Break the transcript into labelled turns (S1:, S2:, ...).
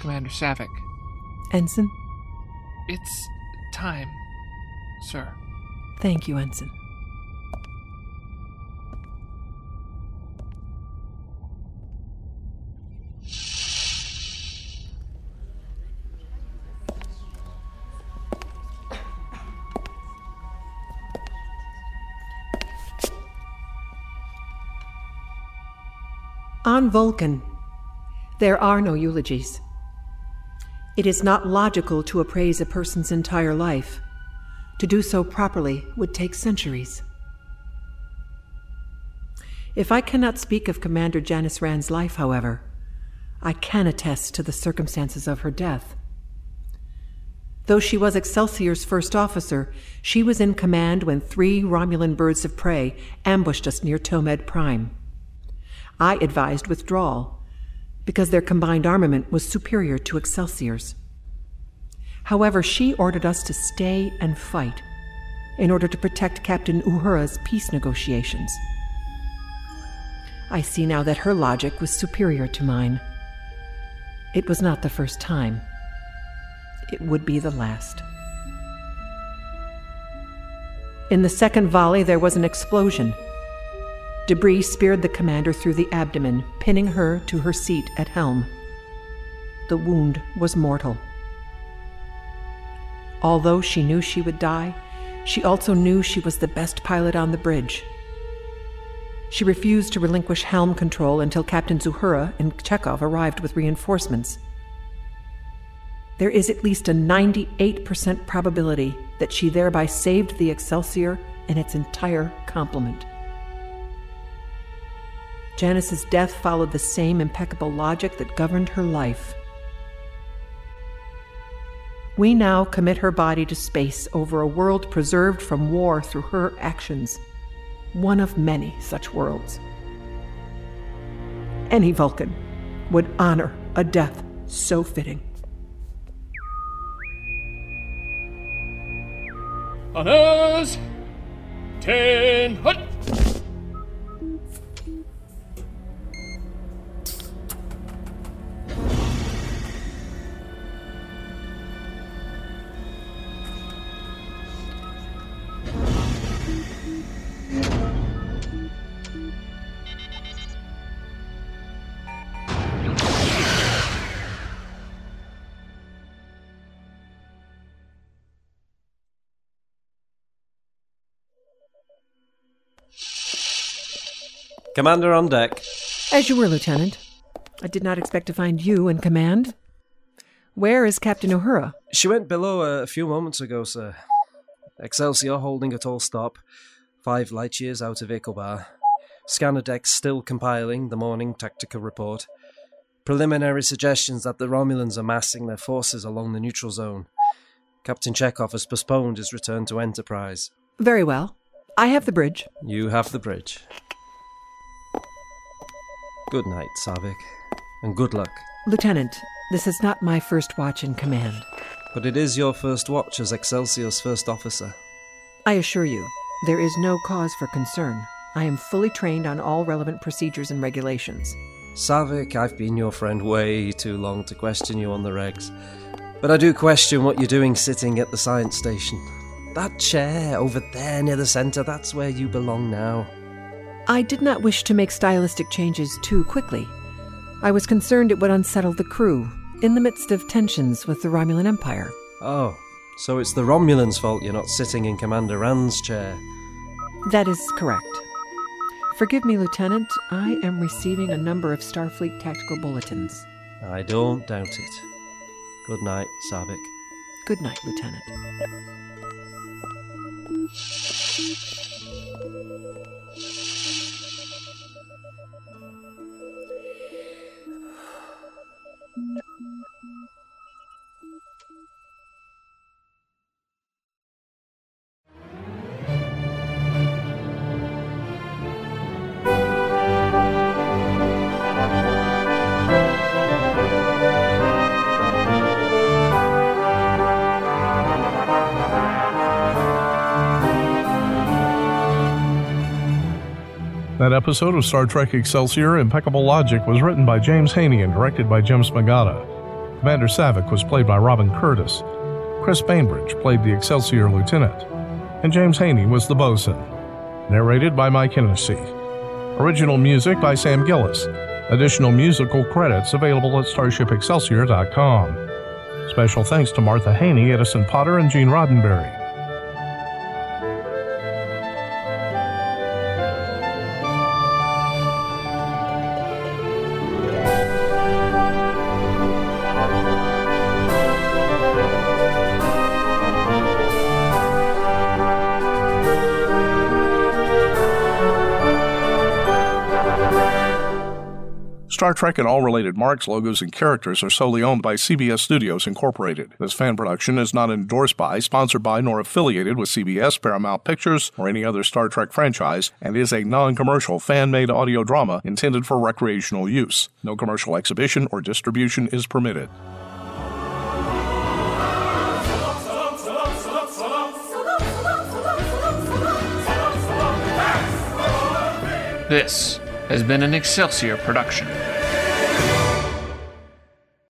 S1: Commander Saavik.
S2: Ensign?
S1: It's time, sir.
S2: Thank you, Ensign. On Vulcan, there are no eulogies. It is not logical to appraise a person's entire life. To do so properly would take centuries. If I cannot speak of Commander Janice Rand's life, however, I can attest to the circumstances of her death. Though she was Excelsior's first officer, she was in command when three Romulan birds of prey ambushed us near Tomed Prime. I advised withdrawal, because their combined armament was superior to Excelsior's. However, she ordered us to stay and fight in order to protect Captain Uhura's peace negotiations. I see now that her logic was superior to mine. It was not the first time. It would be the last. In the second volley, there was an explosion. Debris speared the commander through the abdomen, pinning her to her seat at helm. The wound was mortal. Although she knew she would die, she also knew she was the best pilot on the bridge. She refused to relinquish helm control until Captain Uhura and Chekov arrived with reinforcements. There is at least a 98% probability that she thereby saved the Excelsior and its entire complement. Janice's death followed the same impeccable logic that governed her life. We now commit her body to space over a world preserved from war through her actions, one of many such worlds. Any Vulcan would honor a death so fitting.
S3: Honors! Ten hut!
S4: Commander on deck.
S2: As you were, Lieutenant. I did not expect to find you in command. Where is Captain Uhura?
S4: She went below uh, a few moments ago, sir. Excelsior holding at all stop, five light years out of Ecobar. Scanner deck still compiling the morning tactical report. Preliminary suggestions that the Romulans are massing their forces along the neutral zone. Captain Chekov has postponed his return to Enterprise.
S2: Very well. I have the bridge.
S4: You have the bridge. Good night, Saavik, and good luck.
S2: Lieutenant, this is not my first watch in command.
S4: But it is your first watch as Excelsior's first officer.
S2: I assure you, there is no cause for concern. I am fully trained on all relevant procedures and regulations.
S4: Saavik, I've been your friend way too long to question you on the regs. But I do question what you're doing sitting at the science station. That chair over there near the centre, that's where you belong now.
S2: I did not wish to make stylistic changes too quickly. I was concerned it would unsettle the crew in the midst of tensions with the Romulan Empire.
S4: Oh, so it's the Romulans' fault you're not sitting in Commander Rand's chair.
S2: That is correct. Forgive me, Lieutenant, I am receiving a number of Starfleet tactical bulletins.
S4: I don't doubt it. Good night, Saavik.
S2: Good night, Lieutenant.
S5: That episode of Star Trek Excelsior Impeccable Logic was written by James Haney and directed by Jim Smagata. Commander Saavik was played by Robin Curtis. Chris Bainbridge played the Excelsior Lieutenant. And James Haney was the bosun. Narrated by Mike Hennessy. Original music by Sam Gillis. Additional musical credits available at StarshipExcelsior.com. Special thanks to Martha Haney, Edison Potter, and Gene Roddenberry. Star Trek and all related marks, logos, and characters are solely owned by CBS Studios Incorporated. This fan production is not endorsed by, sponsored by, nor affiliated with CBS, Paramount Pictures, or any other Star Trek franchise, and is a non commercial fan made audio drama intended for recreational use. No commercial exhibition or distribution is permitted.
S1: This has been an Excelsior production.